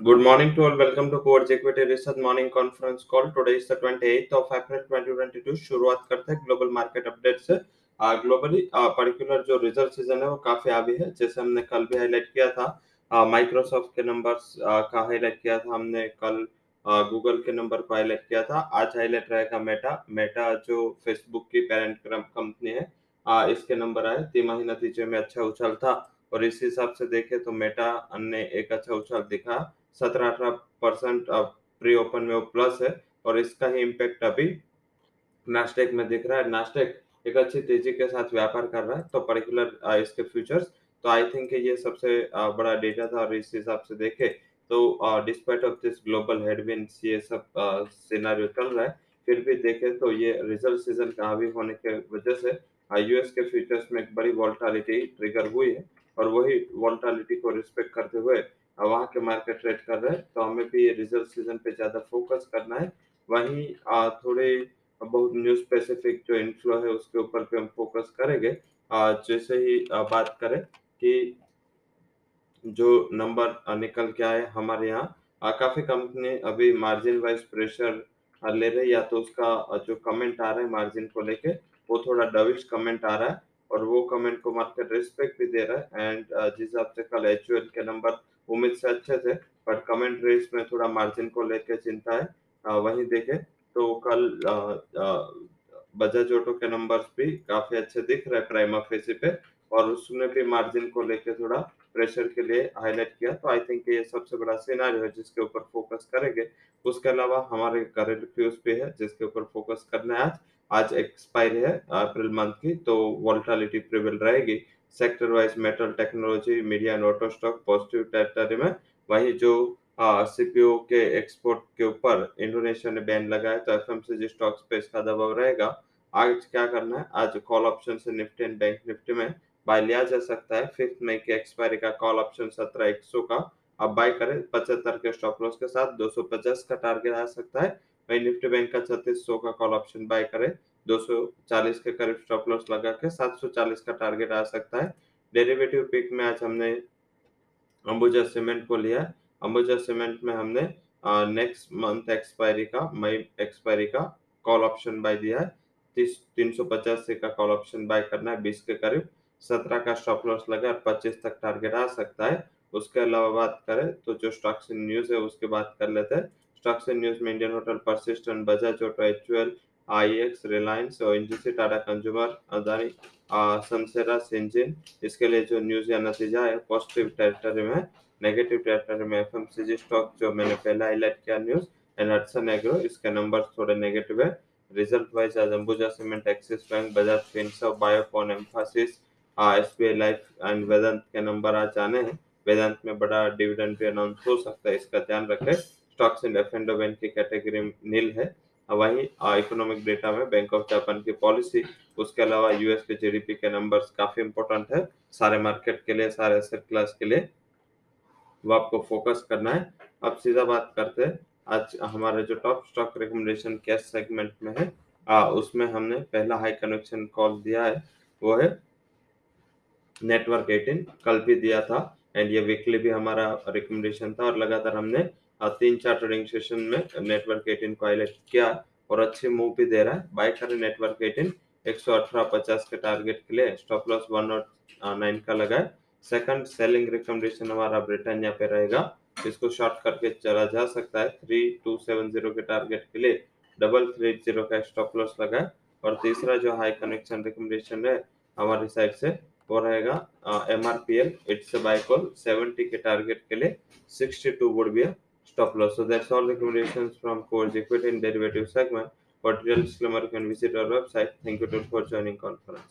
Good morning to all. Welcome to Coach Equity Research Morning Conference Call. Today is the 28th of April 2022. शुरुआत करते हैं global market update से। Globally particular जो result season है वो काफ़ी आगे है। जैसे हमने कल भी हाईलाइट किया था माइक्रोसॉफ्ट के नंबर्स का हाईलाइट किया था। हमने कल गूगल के नंबर को हाईलाइट किया था। आज हाईलाइट रहेगा मेटा मेटा जो फेसबुक की पेरेंट कंपनी है आ, इसके नंबर आए। तिमाही नतीजे में अच्छा उछाल था। और इस हिसाब से देखें तो मेटा ने एक अच्छा उछाल दिखा। सत्रह अठारह परसेंट अब प्री ओपन में वो प्लस है और इसका ही इम्पैक्ट अभी नास्टेक में दिख रहा है। नास्टेक एक अच्छी तेज़ी के साथ व्यापार कर रहा है तो पर्टिकुलर इसके फ्यूचर्स तो आई थिंक ये सबसे बड़ा डेटा था और इस हिसाब से देखे तो despite of this global headwinds ये सब सिनारियो चल रहा है। फिर भी देखे तो ये रिज़ल्ट सीज़न का हावी होने के वजह से यूएस के फ्यूचर्स में एक बड़ी वॉल्टालिटी ट्रिगर हुई है और वही वॉल्टालिटी को रिस्पेक्ट करते हुए वहाँ के मार्केट ट्रेड कर रहे हैं तो हमें भी रिज़ल्ट सीज़न पे ज़्यादा फोकस करना है। वहीं थोड़े बहुत न्यूज़ स्पेसिफिक जो इनफ्लो है, उसके ऊपर पे हम फोकस करेंगे। जैसे ही बात करें कि जो नंबर निकल के आए हमारे यहाँ काफ़ी कंपनी अभी मार्जिन वाइज प्रेशर ले रहे या तो उसका जो कमेंट आ रहा है मार्जिन को लेके, वो थोड़ा डविश कमेंट आ रहा है, और वो कमेंट को मार्केट रिस्पेक्ट भी दे रहा है। एंड जिस हिसाब से कल एच के नंबर उम्मीद से अच्छे थे बट कमेंट रेस में थोड़ा मार्जिन को लेकर चिंता है। वहीं देखे तो कल बजाज ऑटो के नंबर्स भी काफ़ी अच्छे दिख रहे प्राइमा फेसी पे, और उसने भी मार्जिन को लेके थोड़ा प्रेशर के लिए हाईलाइट किया। तो आई थिंक ये सबसे बड़ा सिनारियो है जिसके ऊपर फोकस करेंगे। उसके अलावा हमारे करेंट फ्यूज भी है जिसके ऊपर फोकस करना है आज। आज एक्सपायरी है, अप्रैल मंथ की तो वॉल्टालिटी प्रिवेल रहेगी। Sector wise metal technology media and auto stock positive territory में। वही जो सीपीओ के एक्सपोर्ट के ऊपर इंडोनेशिया ने बैन लगाया तो एफ़ एम एफएमसीजी स्टॉक्स पे इसका दबाव रहेगा। आज क्या करना है? आज कॉल ऑप्शन से निफ्टी एंड बैंक निफ्टी में बाय लिया जा सकता है। फिफ्थ मई की एक्सपायरी का कॉल ऑप्शन सत्रह एक सौ का। अब बाय करें, पचहत्तर के स्टॉप लॉस के साथ दो सौ पचास का टारगेट आ सकता है। वही निफ्टी बैंक का छत्तीस सौ का कॉल ऑप्शन बाय करें 240 के करीब स्टॉप लॉस लगा के 740 का टारगेट आ सकता है। डेरिवेटिव पिक में आज हमने अंबुजा सीमेंट को लिया। अंबुजा सीमेंट में हमने नेक्स्ट मंथ एक्सपायरी का, मई एक्सपायरी का कॉल ऑप्शन बाय दिया है। तीस, तीन सौ पचासी का कॉल ऑप्शन बाय करना है, बीस के करीब। सत्रह का स्टॉप लॉस लगा और पच्चीस तक टारगेट आ सकता है। उसके अलावा बात करें तो जो स्टॉक्स न्यूज़ है, उसकी बात कर लेते हैं। इन न्यूज़ में Indian hotel persistent Bajaj auto HUL IX Reliance और एनजीसी टाटा कंज्यूमर अदानी सनसेरा सिंजिन इसके लिए जो न्यूज़ या नतीजा है पॉजिटिव टेरिटरी में नेगेटिव टेरिटरी में एफएमसीजी स्टॉक जो मैंने पहले हाईलाइट किया न्यूज़ एंड हटसन एग्रो इसके नंबर थोड़े नेगेटिव है। रिज़ल्ट वाइज आज Ambuja cement Axis bank Bajaj finserv Biocon Mphasis SBI life and Vedanta के नंबर आज आने हैं। वेदांत में बड़ा डिविडेंड भी अनाउंस हो सकता है, इसका ध्यान रखें। Stocks in F and bank की कैटेगरी नील है। वहीं इकोनॉमिक डेटा में बैंक ऑफ़ जापान की पॉलिसी उसके अलावा यूएस के जीडीपी के नंबर्स काफ़ी इंपॉर्टेंट है। सारे मार्केट के लिए सारे एसेट क्लास के लिए वो आपको फोकस करना है। अब सीधा बात करते हैं आज हमारे जो top stock recommendation cash segment में है आ, उसमें हमने पहला हाई कनेक्शन कॉल दिया है वो है नेटवर्क 18 कल भी दिया था एंड ये वीकली भी हमारा रिकमेंडेशन था और लगातार हमने तीन चार ट्रेडिंग सेशन में नेटवर्क 18 को हाईलाइट किया और अच्छे मूव भी दे रहा है। बाय करें नेटवर्क 18 एक सौ अठारह पचास के टारगेट के लिए स्टॉप लॉस वन और नाइन का लगाए सेकंड सेलिंग रिकमेंडेशन हमारा ब्रिटानिया पे रहेगा। इसको शॉर्ट करके चला जा सकता है। थ्री टू सेवन ज़ीरो के टारगेट के लिए डबल थ्री ज़ीरो का स्टॉप लॉस लगाए और तीसरा जो हाई कनेक्शन रिकमेंडेशन है हमारी साइड से, वो रहेगा M R P L it's buy call seventy के टारगेट के लिए sixty two would be stop loss. So that's all the recommendations from Core's equity and derivative segment. For detailed disclaimer, you can visit our website. Thank you for joining conference.